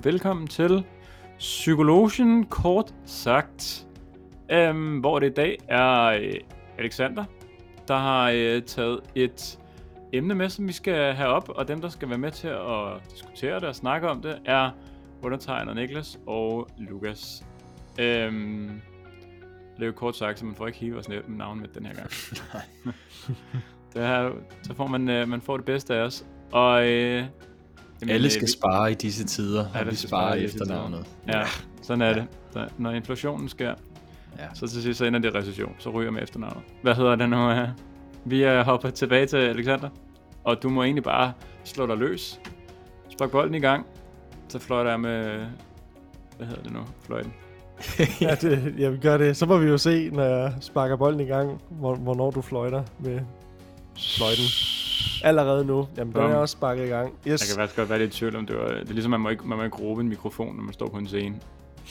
Og velkommen til Psykologien kort sagt, øhm, hvor det i dag er øh, Alexander, der har øh, taget et emne med, som vi skal have op, og dem, der skal være med til at diskutere det og snakke om det, er undertegner Niklas og Lukas. Øhm, det er jo kort sagt, så man får ikke hele vores navn med den her gang. Nej. det her, så får man, øh, man får det bedste af os. Og øh, Jamen, Alle skal vi... spare i disse tider, ja, og vi sparer efter navnet. Ja, sådan er ja. det. Så, når inflationen sker, ja. så til sidst så ender det i recession, så ryger med efternavnet. Hvad hedder det nu? Vi er hoppet tilbage til Alexander, og du må egentlig bare slå dig løs. Spark bolden i gang, så fløjter jeg med... Hvad hedder det nu? Fløjten. ja, det, jeg vil gøre det. Så må vi jo se, når jeg sparker bolden i gang, hvornår du fløjter med fløjten. Allerede nu. Jamen, den er også sparket i gang. Yes. Jeg kan faktisk godt være lidt i tvivl om det var... Det er ligesom, man må ikke, man må ikke råbe en mikrofon, når man står på en scene.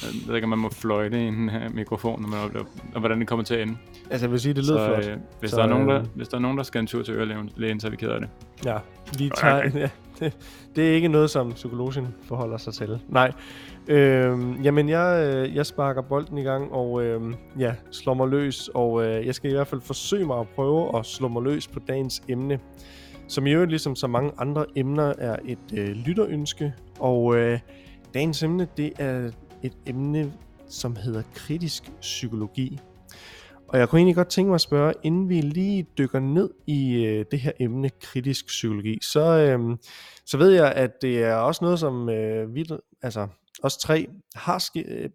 Jeg ved ikke, om man må fløjte i en uh, mikrofon, når man oplever, og hvordan det kommer til at ende. Altså, jeg vil sige, det lyder så, flot. Øh, hvis, så, der er nogen, der, øh, hvis der er nogen, der skal en tur til ørelægen, så er vi ked af det. Ja, vi tager... Okay. Ja, det, det er ikke noget, som psykologen forholder sig til. Nej. Øhm, jamen, jeg, øh, jeg sparker bolden i gang, og øhm, ja, slår mig løs, og øh, jeg skal i hvert fald forsøge mig at prøve at slå mig løs på dagens emne som i øvrigt ligesom så mange andre emner er et øh, lytterønske, og øh, dagens emne det er et emne, som hedder kritisk psykologi. Og jeg kunne egentlig godt tænke mig at spørge, inden vi lige dykker ned i øh, det her emne, kritisk psykologi, så, øh, så ved jeg, at det er også noget, som øh, vi, altså os tre har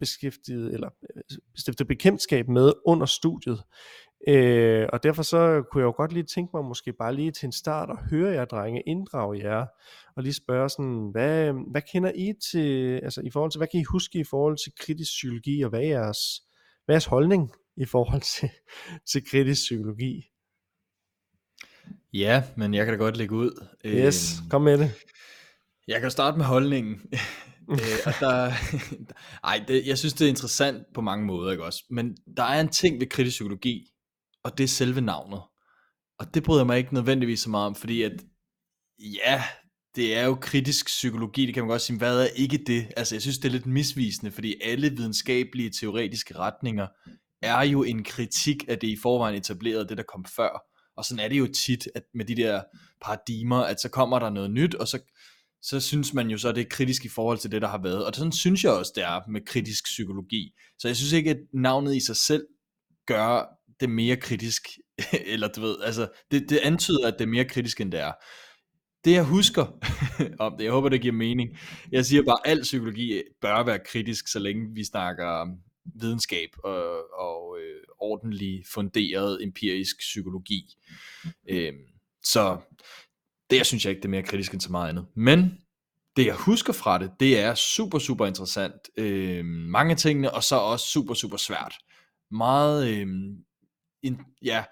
beskæftiget, eller øh, stiftet bekendtskab med under studiet. Øh, og derfor så kunne jeg jo godt lige tænke mig måske bare lige til en start at høre jer drenge, inddrage jer, og lige spørge sådan, hvad, hvad kender I til, altså i forhold til, hvad kan I huske i forhold til kritisk psykologi, og hvad er jeres, hvad er jeres holdning i forhold til, til kritisk psykologi? Ja, men jeg kan da godt lægge ud. Yes, øh, kom med det. Jeg kan starte med holdningen. øh, og der, ej, det, jeg synes, det er interessant på mange måder, ikke også? Men der er en ting ved kritisk psykologi, og det er selve navnet. Og det bryder jeg mig ikke nødvendigvis så meget om, fordi at, ja, det er jo kritisk psykologi, det kan man godt sige, hvad er ikke det? Altså jeg synes det er lidt misvisende, fordi alle videnskabelige teoretiske retninger er jo en kritik af det i forvejen etablerede, det der kom før. Og sådan er det jo tit at med de der paradigmer, at så kommer der noget nyt, og så, så synes man jo så, at det er kritisk i forhold til det, der har været. Og sådan synes jeg også, det er med kritisk psykologi. Så jeg synes ikke, at navnet i sig selv gør det mere kritisk, eller du ved, altså, det, det antyder, at det er mere kritisk, end det er. Det jeg husker om det, jeg håber det giver mening, jeg siger bare, at al psykologi bør være kritisk, så længe vi snakker videnskab og, og øh, ordentlig funderet empirisk psykologi. Øh, så det jeg synes jeg ikke, det er mere kritisk end så meget andet. Men det jeg husker fra det, det er super, super interessant. Øh, mange af tingene, og så også super, super svært. Meget øh, in, ja,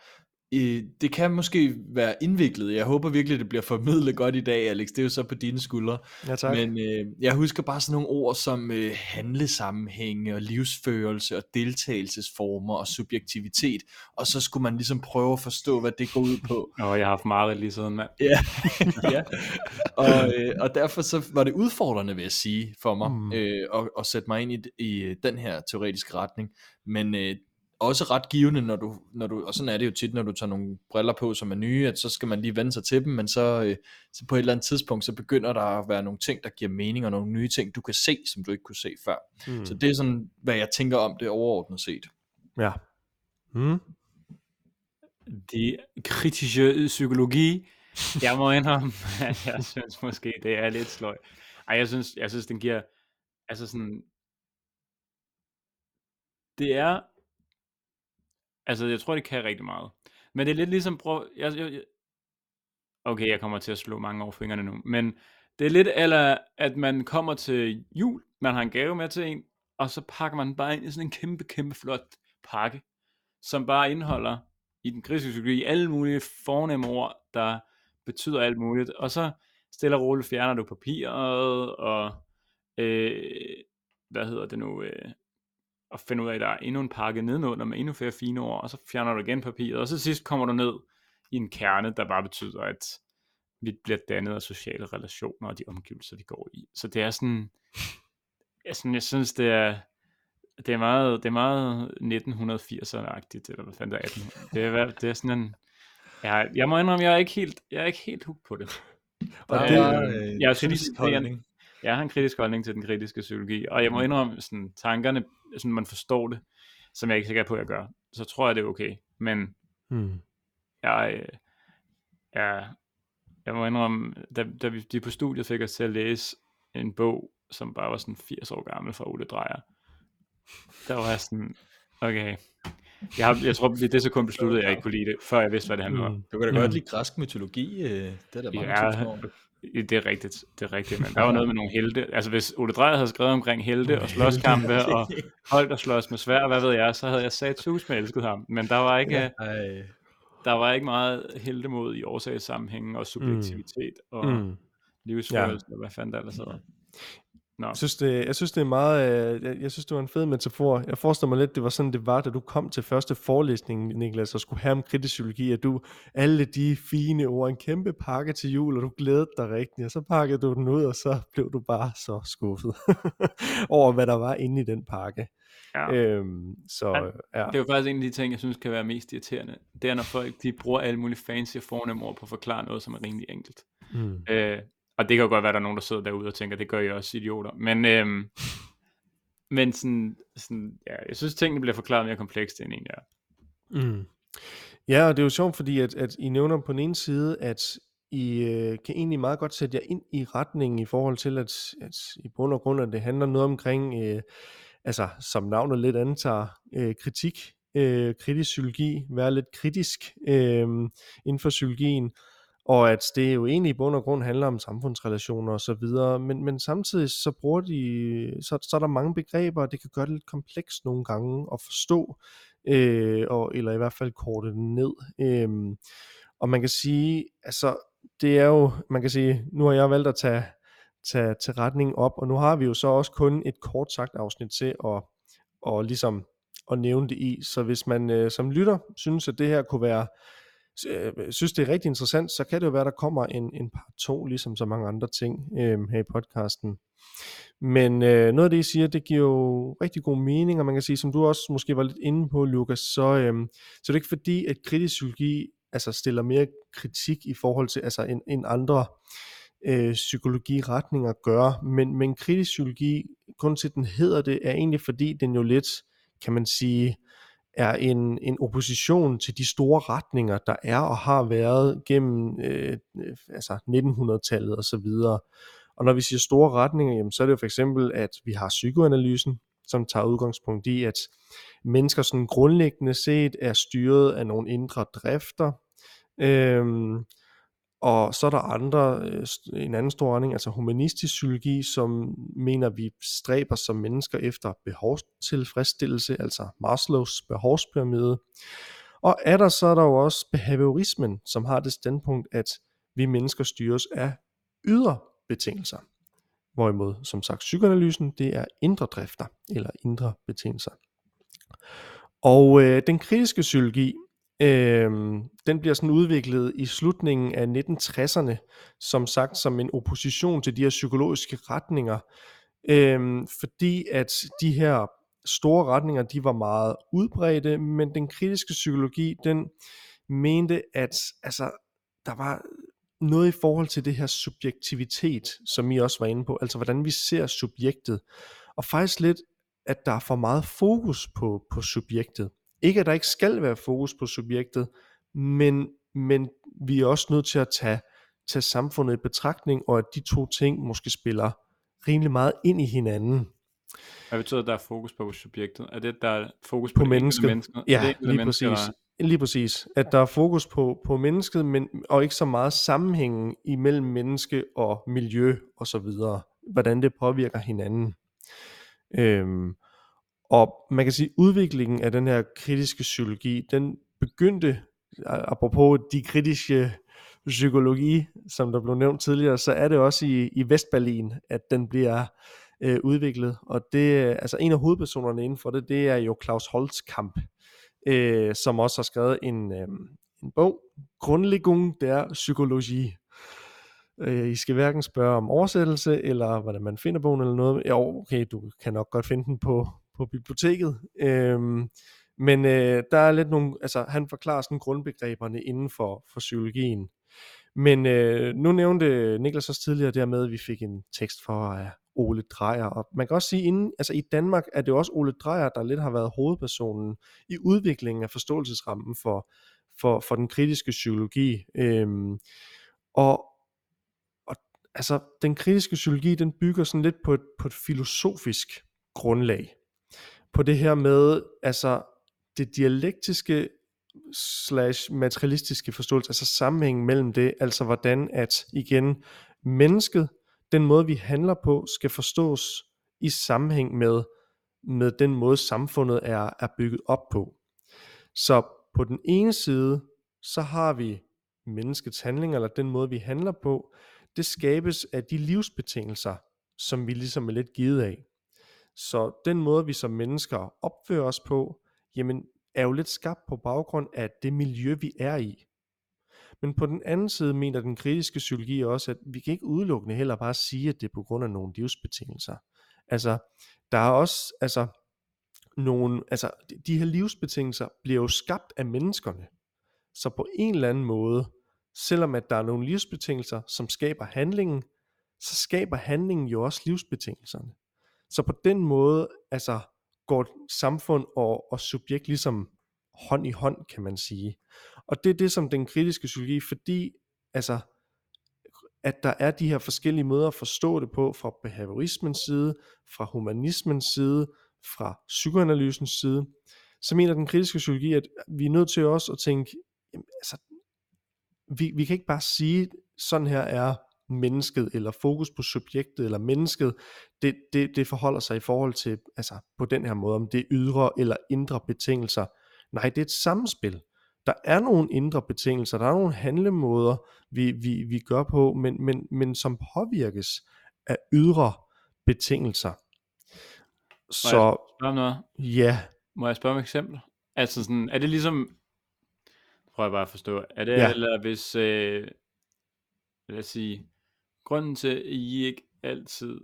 øh, det kan måske være indviklet. Jeg håber virkelig, det bliver formidlet godt i dag, Alex. Det er jo så på dine skuldre. Ja, tak. Men øh, jeg husker bare sådan nogle ord som øh, handlesammenhænge og livsførelse og deltagelsesformer og subjektivitet. Og så skulle man ligesom prøve at forstå, hvad det går ud på. Åh, oh, jeg har haft meget lige siden, mand. ja, ja. Og, øh, og derfor så var det udfordrende, vil jeg sige, for mig, mm. øh, at, at sætte mig ind i, i den her teoretiske retning. Men øh, også ret givende, når du, når du, og sådan er det jo tit, når du tager nogle briller på, som er nye, at så skal man lige vende sig til dem, men så, øh, så på et eller andet tidspunkt, så begynder der at være nogle ting, der giver mening, og nogle nye ting, du kan se, som du ikke kunne se før. Mm. Så det er sådan, hvad jeg tænker om det overordnet set. Ja. Mm. Det kritiske psykologi, jeg må indrømme, jeg synes måske, det er lidt sløj. Ej, jeg synes, jeg synes, den giver, altså sådan, det er Altså, jeg tror, det kan rigtig meget. Men det er lidt ligesom, prøv, jeg, jeg, jeg, okay, jeg kommer til at slå mange over fingrene nu, men det er lidt eller at man kommer til jul, man har en gave med til en, og så pakker man bare ind i sådan en kæmpe, kæmpe flot pakke, som bare indeholder i den kritiske psykologi alle mulige fornemme ord, der betyder alt muligt, og så stille og roligt fjerner du papiret, og øh, hvad hedder det nu, øh, og finde ud af, at der er endnu en pakke nedenunder med endnu flere fine ord, og så fjerner du igen papiret, og så sidst kommer du ned i en kerne, der bare betyder, at vi bliver dannet af sociale relationer og de omgivelser, vi går i. Så det er sådan, jeg, sådan, jeg synes, det er, det er meget, det er meget 1980'erne-agtigt, eller hvad fanden det er 1800. Det er, det er sådan en, jeg, jeg må indrømme, jeg er ikke helt, jeg er ikke helt hooked på det. Og Øh, det er øh, jeg en synes, det er en-. Jeg har en kritisk holdning til den kritiske psykologi, og jeg må indrømme, sådan, tankerne, sådan man forstår det, som jeg er ikke sikker på, at jeg gør, så tror jeg, det er okay. Men Hmm. jeg, øh, jeg, jeg må indrømme, da, da vi de på studiet fik os til at læse en bog, som bare var sådan 80 år gammel fra Ole Drejer, der var jeg sådan, okay, jeg, har, jeg tror, det er så kun besluttet, at jeg ikke kunne lide det, før jeg vidste, hvad det handlede om. Mm. Du kan da Mm. godt lide græsk mytologi. øh, Det er der mange Ja, tusind år. Det er rigtigt, det er rigtigt, men der var noget med nogle helte, altså hvis Ole Drejer havde skrevet omkring helte og slåskampe og folk, der slås med svær, hvad ved jeg, så havde jeg sat sus med elsket ham, men der var ikke, Ej, der var ikke meget heltemod i årsagssammenhængen og subjektivitet og mm. Mm. livsførelse, og hvad fanden der ellers hedder. Nå, Jeg synes, det, jeg synes, det er meget, øh, jeg, jeg synes, det var en fed metafor. Jeg forestiller mig lidt, det var sådan, det var, da du kom til første forelæsning, Niklas, og skulle have om kritisk psykologi, at du, alle de fine ord, en kæmpe pakke til jul, og du glædede dig rigtigt, og så pakkede du den ud, og så blev du bare så skuffet over, hvad der var inde i den pakke. ja. Øhm, så ja. Det er jo faktisk en af de ting, jeg synes kan være mest irriterende. Det er, når folk de bruger alle mulige fancy og fornemme ord på at forklare noget, som er rimelig enkelt. Mm. Øh, og det kan jo godt være, at der er nogen, der sidder derude og tænker, det gør jeg også idioter. Men, øhm, men sådan, sådan, ja, jeg synes, tingene bliver forklaret mere komplekst, end egentlig er. Mm. Ja, og det er jo sjovt, fordi at, at I nævner på den ene side, at I øh, kan egentlig meget godt sætte jer ind i retningen i forhold til, at, at i bund og grund, at det handler noget omkring, øh, altså som navnet lidt antager, øh, kritik, øh, kritisk psykologi, være lidt kritisk øh, inden for psykologien, og at det jo egentlig i bund og grund handler om samfundsrelationer og så videre, men, men samtidig så bruger de, så, så er der mange begreber, og det kan gøre det lidt komplekst nogle gange at forstå, øh, og, eller i hvert fald korte det ned. Øh, og man kan sige, altså det er jo, man kan sige, nu har jeg valgt at tage, tage, tage retningen op, og nu har vi jo så også kun et kort sagt afsnit til at, og ligesom at nævne det i, så hvis man øh, som lytter synes, at det her kunne være Øh, synes det er rigtig interessant, så kan det jo være, der kommer en, en par to, ligesom så mange andre ting øh, her i podcasten. Men øh, noget af det, I siger, det giver jo rigtig god mening, og man kan sige, som du også måske var lidt inde på, Lukas, så, øh, så det er ikke fordi, at kritisk psykologi altså stiller mere kritik i forhold til altså en, en andre øh, psykologiretninger gør, men, men kritisk psykologi, grund til, at den hedder det, er egentlig fordi, den jo lidt, kan man sige, er en, en opposition til de store retninger, der er og har været gennem øh, øh altså 1900-tallet og så videre. Og når vi siger store retninger, jamen, så er det jo for eksempel, at vi har psykoanalysen, som tager udgangspunkt i, at mennesker sådan grundlæggende set er styret af nogle indre drifter, øhm, og så er der andre, øh, en anden stor retning, altså humanistisk psykologi, som mener, at vi stræber som mennesker efter behovstilfredsstillelse, altså Maslows behovspyramide. Og er der så er der jo også behaviorismen, som har det standpunkt, at vi mennesker styres af ydre betingelser. Hvorimod, som sagt, psykoanalysen, det er indre drifter, eller indre betingelser. Og øh, den kritiske psykologi, Øhm, den bliver sådan udviklet i slutningen af 1960'erne, som sagt som en opposition til de her psykologiske retninger, øhm, fordi at de her store retninger, de var meget udbredte, men den kritiske psykologi, den mente, at altså, der var noget i forhold til det her subjektivitet, som I også var inde på, altså hvordan vi ser subjektet, og faktisk lidt, at der er for meget fokus på, på subjektet. Ikke at der ikke skal være fokus på subjektet, men, men vi er også nødt til at tage, tage samfundet i betragtning, og at de to ting måske spiller rimelig meget ind i hinanden. Hvad betyder, at der er fokus på subjektet? Er det, der er fokus på, På mennesket. menneske? Ja, det lige præcis. der- Lige præcis. At der er fokus på, på mennesket, men, og ikke så meget sammenhængen imellem menneske og miljø og så videre. Hvordan det påvirker hinanden. Øhm, og man kan sige, at udviklingen af den her kritiske psykologi, den begyndte, apropos de kritiske psykologi, som der blev nævnt tidligere, så er det også i, i Vestberlin, at den bliver øh, udviklet. Og det, altså en af hovedpersonerne inden for det, det er jo Klaus Holtzkamp, øh, som også har skrevet en, øh, en bog, Grundlegung der Psykologi. øh, I skal hverken spørge om oversættelse, eller hvordan man finder bogen eller noget. Jo, okay, du kan nok godt finde den på, på biblioteket. Øhm, men øh, der er lidt nogle, altså han forklarer sådan grundbegreberne inden for, for psykologien. Men øh, nu nævnte Niklas også tidligere dermed, at vi fik en tekst for uh, øh, Ole Drejer. Og man kan også sige, inden, altså i Danmark er det også Ole Drejer, der lidt har været hovedpersonen i udviklingen af forståelsesrammen for, for, for den kritiske psykologi. Øhm, og, og altså, den kritiske psykologi, den bygger sådan lidt på et, på et filosofisk grundlag. På det her med, altså det dialektiske slash materialistiske forståelse, altså sammenhængen mellem det, altså hvordan at igen mennesket, den måde vi handler på, skal forstås i sammenhæng med, med den måde samfundet er, er bygget op på. Så på den ene side, så har vi menneskets handling, eller den måde vi handler på, det skabes af de livsbetingelser, som vi ligesom er lidt givet af. Så den måde vi som mennesker opfører os på, jamen er jo lidt skabt på baggrund af det miljø, vi er i. Men på den anden side mener den kritiske psykologi også, at vi kan ikke udelukkende heller bare sige, at det er på grund af nogle livsbetingelser. Altså, der er også, altså, nogle, altså, de her livsbetingelser bliver jo skabt af menneskerne. Så på en eller anden måde, selvom at der er nogle livsbetingelser, som skaber handlingen, så skaber handlingen jo også livsbetingelserne. Så på den måde, altså, går samfund og, og subjekt ligesom hånd i hånd, kan man sige. Og det er det, som den kritiske psykologi, fordi altså, at der er de her forskellige måder at forstå det på, fra behaviorismens side, fra humanismens side, fra psykoanalysens side, så mener den kritiske psykologi, at vi er nødt til også at tænke, jamen, altså, vi, vi kan ikke bare sige, sådan her er mennesket, eller fokus på subjektet, eller mennesket, det, det, det forholder sig i forhold til, altså på den her måde, om det er ydre eller indre betingelser. Nej, det er et samspil. Der er nogle indre betingelser, der er nogle handlemåder, vi, vi, vi gør på, men, men, men som påvirkes af ydre betingelser. Så, Må jeg spørge noget? Ja. Må jeg spørge om et eksempel? Altså sådan, er det ligesom, prøver jeg bare at forstå, er det, ja. eller hvis, øh, lad os sige, grunden til, at I ikke altid...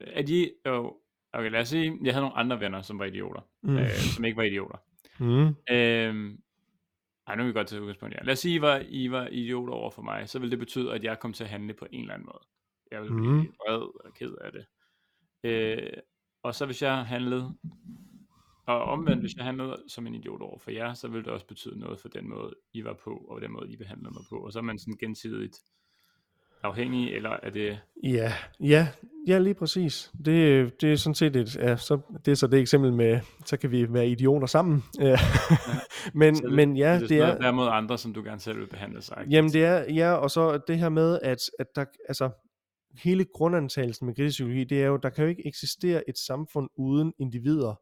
At I... Jo, okay, lad os sige, jeg havde nogle andre venner, som var idioter. Mm. Øh, som ikke var idioter. Mm. Øhm, ej, nu er vi godt til udgangspunkt, ja. Lad os sige, I var, I var idioter over for mig, så vil det betyde, at jeg kom til at handle på en eller anden måde. Jeg vil blive mm. vred eller ked af det. Øh, og så hvis jeg handlede, og omvendt, hvis jeg handlede som en idiot over for jer, så ville det også betyde noget for den måde, I var på, og den måde, I behandlede mig på. Og så er man sådan gensidigt afhængige, eller er det... Ja, ja, ja lige præcis. Det, det er sådan set et, ja, så, det er så det eksempel med, så kan vi være idioter sammen. Ja. men, det, men ja, det, det er... Det er mod andre, som du gerne selv vil behandle sig. Jamen det er, ja, og så det her med, at, at der, altså, hele grundantagelsen med kritisk psykologi, det er jo, der kan jo ikke eksistere et samfund uden individer,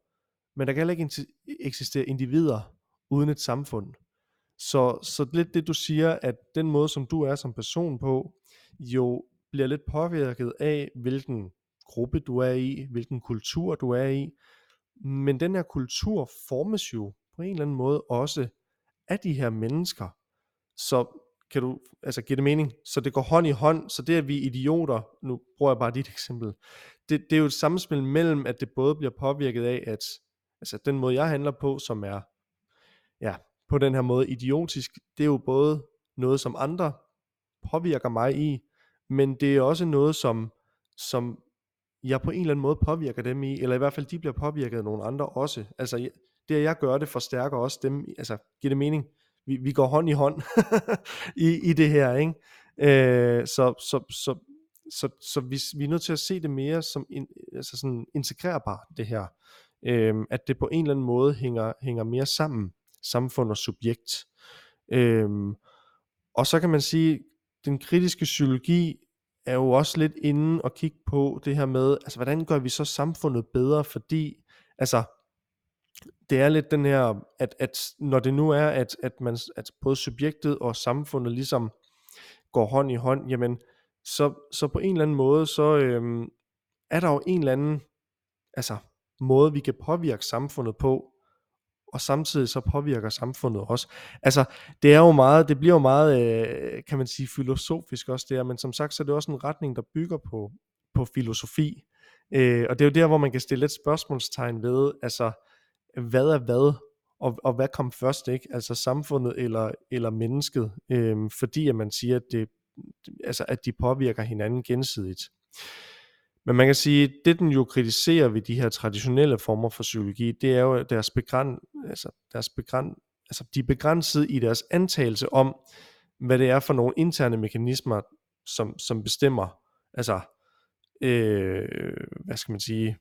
men der kan heller ikke eksistere individer uden et samfund. Så, så lidt det du siger, at den måde som du er som person på, jo bliver lidt påvirket af, hvilken gruppe du er i, hvilken kultur du er i. Men den her kultur formes jo på en eller anden måde også af de her mennesker. Så kan du, altså giver det mening? Så det går hånd i hånd, så det at vi er idioter, nu bruger jeg bare dit eksempel, det, det er jo et samspil mellem, at det både bliver påvirket af, at altså den måde jeg handler på, som er, ja, på den her måde idiotisk, det er jo både noget, som andre påvirker mig i, men det er også noget, som, som jeg på en eller anden måde påvirker dem i, eller i hvert fald de bliver påvirket af nogle andre også. Altså det at jeg gør det, forstærker også dem, altså giver det mening? Vi, vi går hånd i hånd i, i det her, ikke? Øh, så, så, så, så, så vi, vi er nødt til at se det mere som in, altså sådan integrerbart, det her. Øh, at det på en eller anden måde hænger, hænger mere sammen, samfund og subjekt. Øh, og så kan man sige, den kritiske psykologi er jo også lidt inde og kigge på det her med, altså hvordan gør vi så samfundet bedre, fordi altså det er lidt den her, at, at når det nu er, at, at, man, at både subjektet og samfundet ligesom går hånd i hånd, jamen så, så på en eller anden måde, så øhm, er der jo en eller anden altså, måde, vi kan påvirke samfundet på, og samtidig så påvirker samfundet også. Altså, det er jo meget, det bliver jo meget, øh, kan man sige, filosofisk også det her, men som sagt, så er det også en retning, der bygger på, på filosofi. Øh, og det er jo der, hvor man kan stille et spørgsmålstegn ved, altså, hvad er hvad, og, og hvad kom først, ikke? Altså samfundet eller, eller mennesket, øh, fordi at man siger, at, det, altså, at de påvirker hinanden gensidigt. Men man kan sige, det den jo kritiserer ved de her traditionelle former for psykologi, det er jo deres begræn, altså deres begræn, altså de er begrænset i deres antagelse om, hvad det er for nogle interne mekanismer, som, som bestemmer, altså, øh, hvad skal man sige,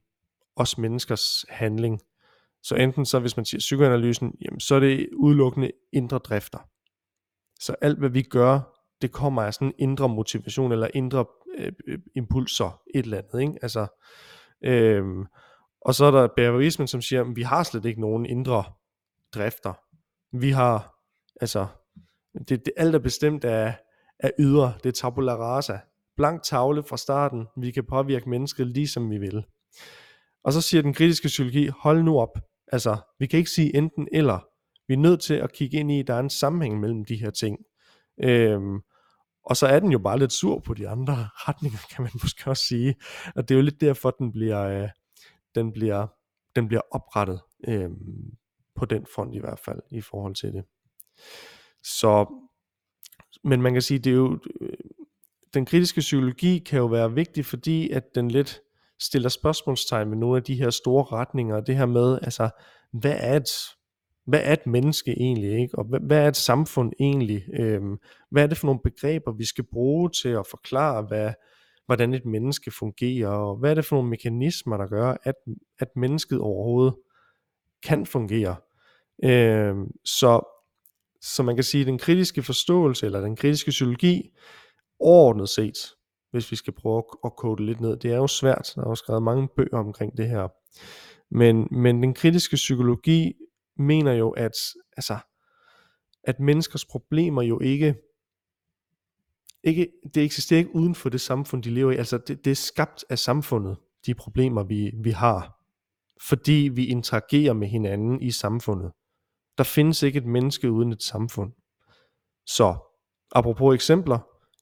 os menneskers handling. Så enten så, hvis man siger psykoanalysen, jamen, så er det udelukkende indre drifter. Så alt hvad vi gør, det kommer af sådan en indre motivation eller indre Øh, øh, impulser, et eller andet, ikke? Altså, øh, og så er der behaviorismen, som siger, at vi har slet ikke nogen indre drifter. Vi har, altså, det, det alt er bestemt af, af ydre, det er tabula rasa. Blank tavle fra starten, vi kan påvirke mennesket lige som vi vil. Og så siger den kritiske psykologi, hold nu op, altså, vi kan ikke sige enten eller. Vi er nødt til at kigge ind i, at der er en sammenhæng mellem de her ting. Øhm, og så er den jo bare lidt sur på de andre retninger, kan man måske også sige. Og det er jo lidt derfor, den bliver, øh, den bliver, den bliver oprettet øh, på den front i hvert fald, i forhold til det. Så, men man kan sige, det er jo, øh, den kritiske psykologi kan jo være vigtig, fordi at den lidt stiller spørgsmålstegn med nogle af de her store retninger, og det her med, altså, hvad er et hvad er et menneske egentlig, ikke? og hvad, hvad er et samfund egentlig? Øhm, hvad er det for nogle begreber, vi skal bruge til at forklare, hvad, hvordan et menneske fungerer, og hvad er det for nogle mekanismer, der gør, at, at mennesket overhovedet kan fungere? Øhm, så, så man kan sige, at den kritiske forståelse, eller den kritiske psykologi, overordnet set, hvis vi skal prøve at, at kode det lidt ned, det er jo svært, der er jo skrevet mange bøger omkring det her, men, men den kritiske psykologi mener jo, at, altså, at menneskers problemer jo ikke, ikke, det eksisterer ikke uden for det samfund, de lever i. Altså, det, det er skabt af samfundet, de problemer, vi, vi har. Fordi vi interagerer med hinanden i samfundet. Der findes ikke et menneske uden et samfund. Så, apropos eksempler,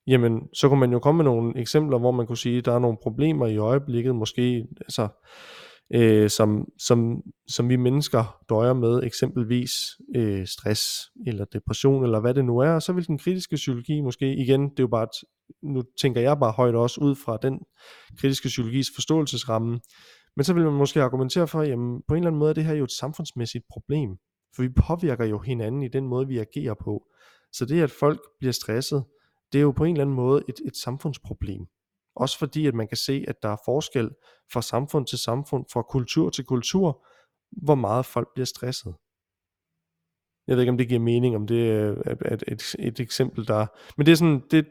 jamen, så kunne man jo komme med nogle eksempler, hvor man kunne sige, at der er nogle problemer i øjeblikket, måske, altså, øh, som, som, som vi mennesker døjer med, eksempelvis øh, stress eller depression eller hvad det nu er, og så vil den kritiske psykologi måske, igen, det er jo bare, et, nu tænker jeg bare højt også ud fra den kritiske psykologis forståelsesramme, men så vil man måske argumentere for, jamen på en eller anden måde er det her jo et samfundsmæssigt problem, for vi påvirker jo hinanden i den måde, vi agerer på. Så det, at folk bliver stresset, det er jo på en eller anden måde et, et samfundsproblem. Også fordi, at man kan se, at der er forskel fra samfund til samfund, fra kultur til kultur, hvor meget folk bliver stresset. Jeg ved ikke, om det giver mening, om det øh, er et, et, et eksempel, der... Men det, er sådan, det,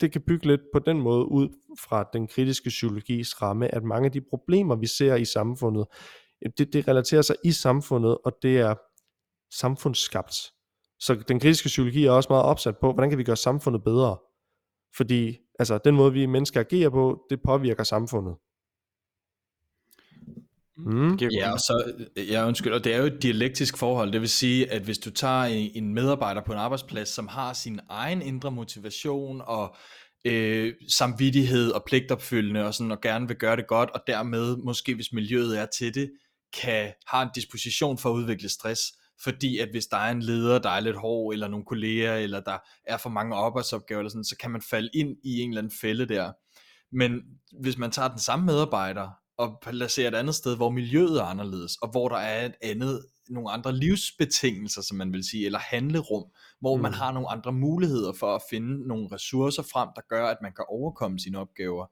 det kan bygge lidt på den måde ud fra den kritiske psykologis ramme, at mange af de problemer, vi ser i samfundet, det, det relaterer sig i samfundet, og det er samfundsskabt. Så den kritiske psykologi er også meget opsat på, hvordan kan vi gøre samfundet bedre? Fordi altså, den måde, vi mennesker agerer på, det påvirker samfundet. Mm. Ja, og så, ja, undskyld, og det er jo et dialektisk forhold, det vil sige, at hvis du tager en medarbejder på en arbejdsplads, som har sin egen indre motivation og øh, samvittighed og pligtopfyldende og sådan, og gerne vil gøre det godt, og dermed måske, hvis miljøet er til det, kan have en disposition for at udvikle stress, fordi at hvis der er en leder, der er lidt hård, eller nogle kolleger, eller der er for mange arbejdsopgaver, eller sådan, så kan man falde ind i en eller anden fælde der. Men hvis man tager den samme medarbejder, og placerer et andet sted, hvor miljøet er anderledes, og hvor der er et andet, nogle andre livsbetingelser, som man vil sige, eller handlerum, hvor mm. man har nogle andre muligheder for at finde nogle ressourcer frem, der gør, at man kan overkomme sine opgaver,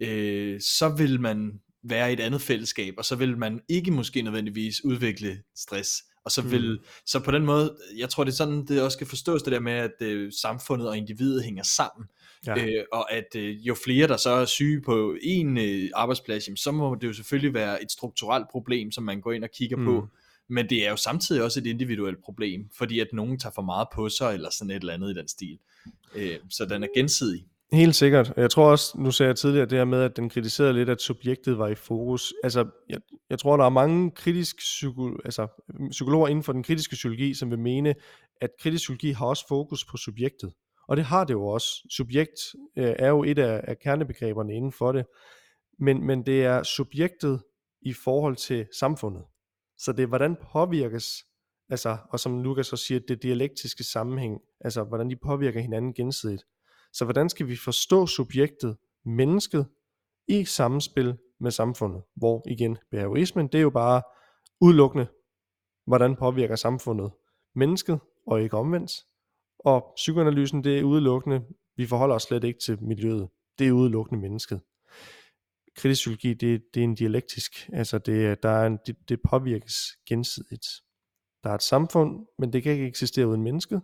øh, så vil man være i et andet fællesskab, og så vil man ikke måske nødvendigvis udvikle stress. Og så vil, mm. så på den måde, jeg tror det er sådan, det også skal forstås det der med, at øh, samfundet og individet hænger sammen. Ja. Øh, og at øh, jo flere der så er syge på en øh, arbejdsplads, jamen, så må det jo selvfølgelig være et strukturelt problem, som man går ind og kigger mm. på. Men det er jo samtidig også et individuelt problem, fordi at nogen tager for meget på sig, eller sådan et eller andet i den stil. Øh, så den er gensidig. Helt sikkert. Jeg tror også, nu sagde jeg tidligere det her med, at den kritiserede lidt, at subjektet var i fokus. Altså, jeg, Jeg tror, der er mange kritisk psyko, altså, øhm, psykologer inden for den kritiske psykologi, som vil mene, at kritisk psykologi har også fokus på subjektet. Og det har det jo også. Subjekt øh, er jo et af, af kernebegreberne inden for det. Men, men det er subjektet i forhold til samfundet. Så det er, hvordan påvirkes, altså, og som Lukas så siger, det dialektiske sammenhæng, altså hvordan de påvirker hinanden gensidigt. Så hvordan skal vi forstå subjektet, mennesket, i samspil med samfundet, hvor igen, behaviorismen, det er jo bare udelukkende, hvordan påvirker samfundet mennesket, og ikke omvendt. Og psykoanalysen, det er udelukkende, vi forholder os slet ikke til miljøet, det er udelukkende mennesket. Kritisk psykologi, det, det er en dialektisk, altså det, der er en, det, det påvirkes gensidigt. Der er et samfund, men det kan ikke eksistere uden mennesket,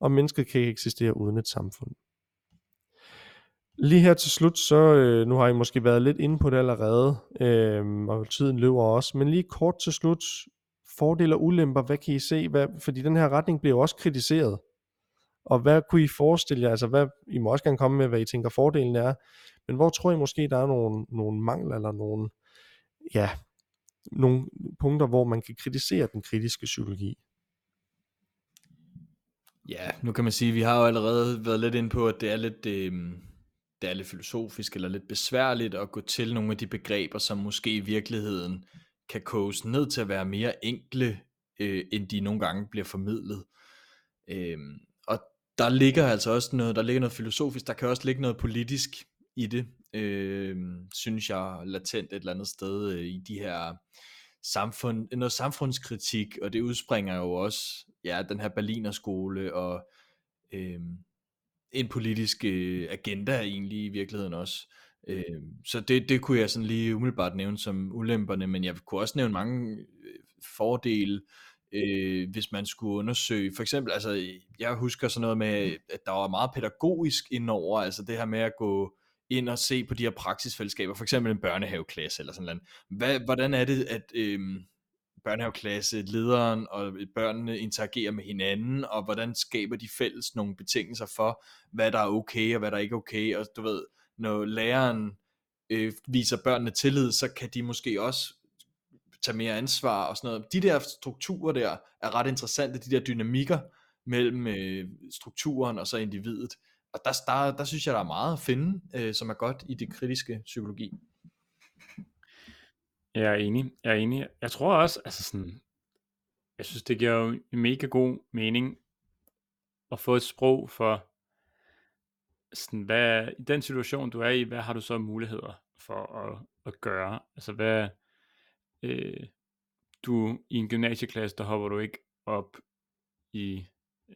og mennesket kan ikke eksistere uden et samfund. Lige her til slut, så øh, nu har I måske været lidt inde på det allerede, øh, og tiden løber også, men lige kort til slut, fordele og ulemper, hvad kan I se? Hvad, fordi den her retning bliver jo også kritiseret. Og hvad kunne I forestille jer, altså hvad, I må også gerne komme med, hvad I tænker fordelen er, men hvor tror I måske, der er nogle, nogle mangler, eller nogle, ja, nogle punkter, hvor man kan kritisere den kritiske psykologi? Ja, nu kan man sige, at vi har jo allerede været lidt ind på, at det er lidt, øh, det er lidt filosofisk eller lidt besværligt at gå til nogle af de begreber, som måske i virkeligheden kan koges ned til at være mere enkle, øh, end de nogle gange bliver formidlet. Øh, og der ligger altså også noget, der ligger noget filosofisk, der kan også ligge noget politisk i det, øh, synes jeg, latent et eller andet sted øh, i de her samfund, noget samfundskritik, og det udspringer jo også, ja, den her Berlinerskole og øh, en politisk øh, agenda egentlig i virkeligheden også. Øh, så det, det kunne jeg sådan lige umiddelbart nævne som ulemperne, men jeg kunne også nævne mange øh, fordele, øh, hvis man skulle undersøge, for eksempel, altså jeg husker sådan noget med, at der var meget pædagogisk indover, altså det her med at gå ind og se på de her praksisfællesskaber, for eksempel en børnehaveklasse eller sådan noget. Hvad, hvordan er det, at øh, børnehaveklasse, lederen og børnene interagerer med hinanden, og hvordan skaber de fælles nogle betingelser for, hvad der er okay og hvad der ikke er okay, og du ved, når læreren øh, viser børnene tillid, så kan de måske også tage mere ansvar og sådan noget. De der strukturer der er ret interessante, de der dynamikker mellem øh, strukturen og så individet. Og der, der, der synes jeg, der er meget at finde, øh, som er godt i det kritiske psykologi. Jeg er enig. Jeg er enig. Jeg tror også, altså sådan, jeg synes, det giver jo mega god mening at få et sprog for, sådan, hvad, i den situation, du er i, hvad har du så muligheder for at, at gøre? Altså, hvad, øh, du i en gymnasieklasse, der hopper du ikke op i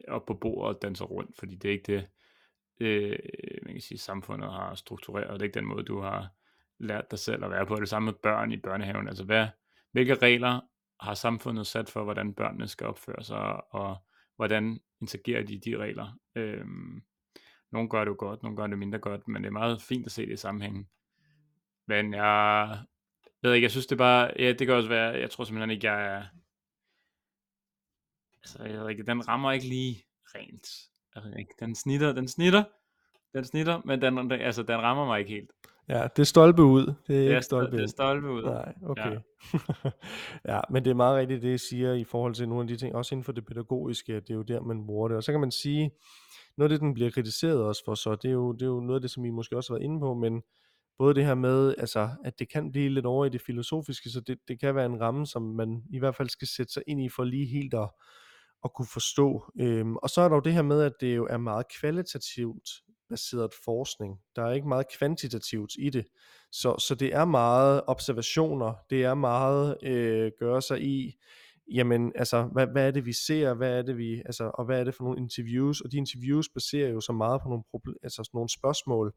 op på bordet og danser rundt, fordi det er ikke det, øh, man kan sige, samfundet har struktureret. Det er ikke den måde, du har lært dig selv at være på. Det samme med børn i børnehaven. Altså hvad, hvilke regler har samfundet sat for, hvordan børnene skal opføre sig, og hvordan interagerer de de regler. Øhm, nogle gør det jo godt, nogle gør det mindre godt, men det er meget fint at se det i sammenhængen. Men jeg ved ikke, jeg synes det bare, ja, det kan også være, jeg tror simpelthen ikke, jeg er, altså jeg ved ikke, den rammer ikke lige rent. Ikke, den snitter, den snitter, den snitter, men den, altså, den rammer mig ikke helt. Ja, det er stolpe ud. Det er, Det er, ikke stolpe det er stolpe ud. Nej, okay. Ja. ja, men det er meget rigtigt, det jeg siger i forhold til nogle af de ting, også inden for det pædagogiske, det er jo der, man bruger det. Og så kan man sige, noget af det, den bliver kritiseret også for, så det er jo, det er jo noget af det, som I måske også har været inde på, men både det her med, altså, at det kan blive lidt over i det filosofiske, så det, det kan være en ramme, som man i hvert fald skal sætte sig ind i, for lige helt at, at kunne forstå. Øhm, og så er der jo det her med, at det jo er meget kvalitativt baseret forskning. Der er ikke meget kvantitativt i det. Så, så det er meget observationer, det er meget øh, gøre sig i, jamen altså, hvad, hvad er det vi ser, hvad er det vi, altså, og hvad er det for nogle interviews, og de interviews baserer jo så meget på nogle, proble- altså, sådan nogle spørgsmål,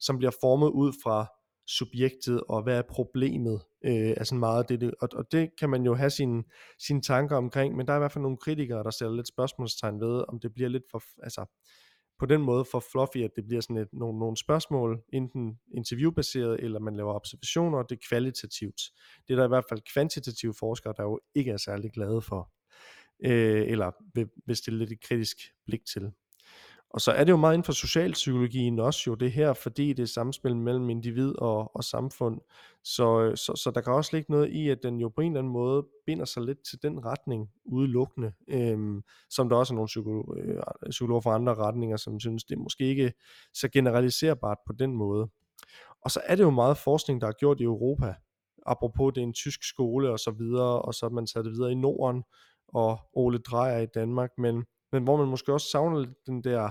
som bliver formet ud fra subjektet, og hvad er problemet, øh, altså meget det, det og, og det kan man jo have sine, sine tanker omkring, men der er i hvert fald nogle kritikere, der sætter lidt spørgsmålstegn ved, om det bliver lidt for, altså, på den måde for fluffy, at det bliver sådan et, nogle, nogle spørgsmål, enten interviewbaseret, eller man laver observationer, og det er kvalitativt. Det er der i hvert fald kvantitative forskere, der jo ikke er særlig glade for, øh, eller vil, vil stille lidt et kritisk blik til. Og så er det jo meget inden for socialpsykologien også jo det her, fordi det er samspil mellem individ og, og samfund. Så, øh, så, så der kan også ligge noget i, at den jo på en eller anden måde binder sig lidt til den retning udelukkende, øhm, som der også er nogle psykolo- øh, psykologer fra andre retninger, som synes, det er måske ikke så generaliserbart på den måde. Og så er det jo meget forskning, der er gjort i Europa, apropos det er en tysk skole og så videre, og så man taget det videre i Norden, og Ole Drejer i Danmark, men, men hvor man måske også savner lidt den der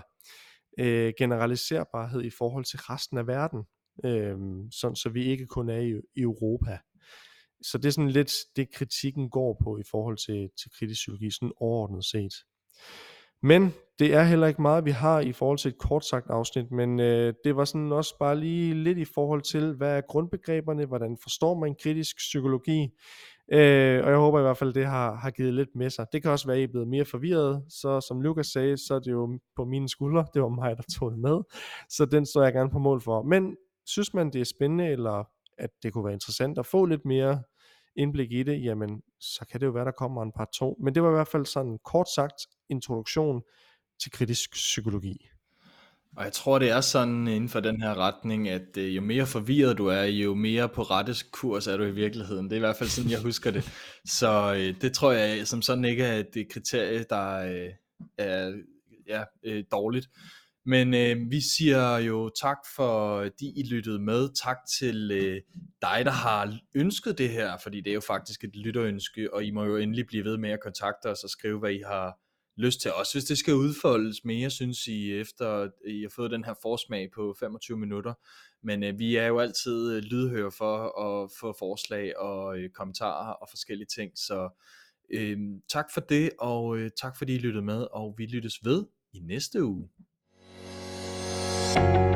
øh, generaliserbarhed i forhold til resten af verden, øh, sådan, så vi ikke kun er i, i Europa. Så det er sådan lidt det, kritikken går på i forhold til, til kritisk psykologi, sådan overordnet set. Men det er heller ikke meget, vi har i forhold til et kort sagt afsnit, men øh, det var sådan også bare lige lidt i forhold til, hvad er grundbegreberne, hvordan forstår man kritisk psykologi, øh, og jeg håber i hvert fald, det har, har givet lidt med sig. Det kan også være, at I er blevet mere forvirret, så som Lukas sagde, så er det jo på mine skuldre, det var mig, der tog det med, så den står jeg gerne på mål for. Men synes man, det er spændende, eller at det kunne være interessant at få lidt mere indblik i det, jamen så kan det jo være, der kommer en par to. Men det var i hvert fald sådan kort sagt introduktion til kritisk psykologi. Og jeg tror, det er sådan inden for den her retning, at øh, jo mere forvirret du er, jo mere på rettes kurs er du i virkeligheden. Det er i hvert fald sådan, jeg husker det. Så øh, det tror jeg som sådan ikke er et kriterie, der øh, er ja, øh, dårligt. Men øh, vi siger jo tak for, øh, at I lyttede med. Tak til øh, dig, der har ønsket det her, fordi det er jo faktisk et lytterønske, og I må jo endelig blive ved med at kontakte os og skrive, hvad I har lyst til. Også hvis det skal udfoldes mere, synes I, efter I har fået den her forsmag på 25 minutter. Men øh, vi er jo altid øh, lydhøre for at få forslag og øh, kommentarer og forskellige ting. Så øh, tak for det, og øh, tak fordi I lyttede med, og vi lyttes ved i næste uge. thank you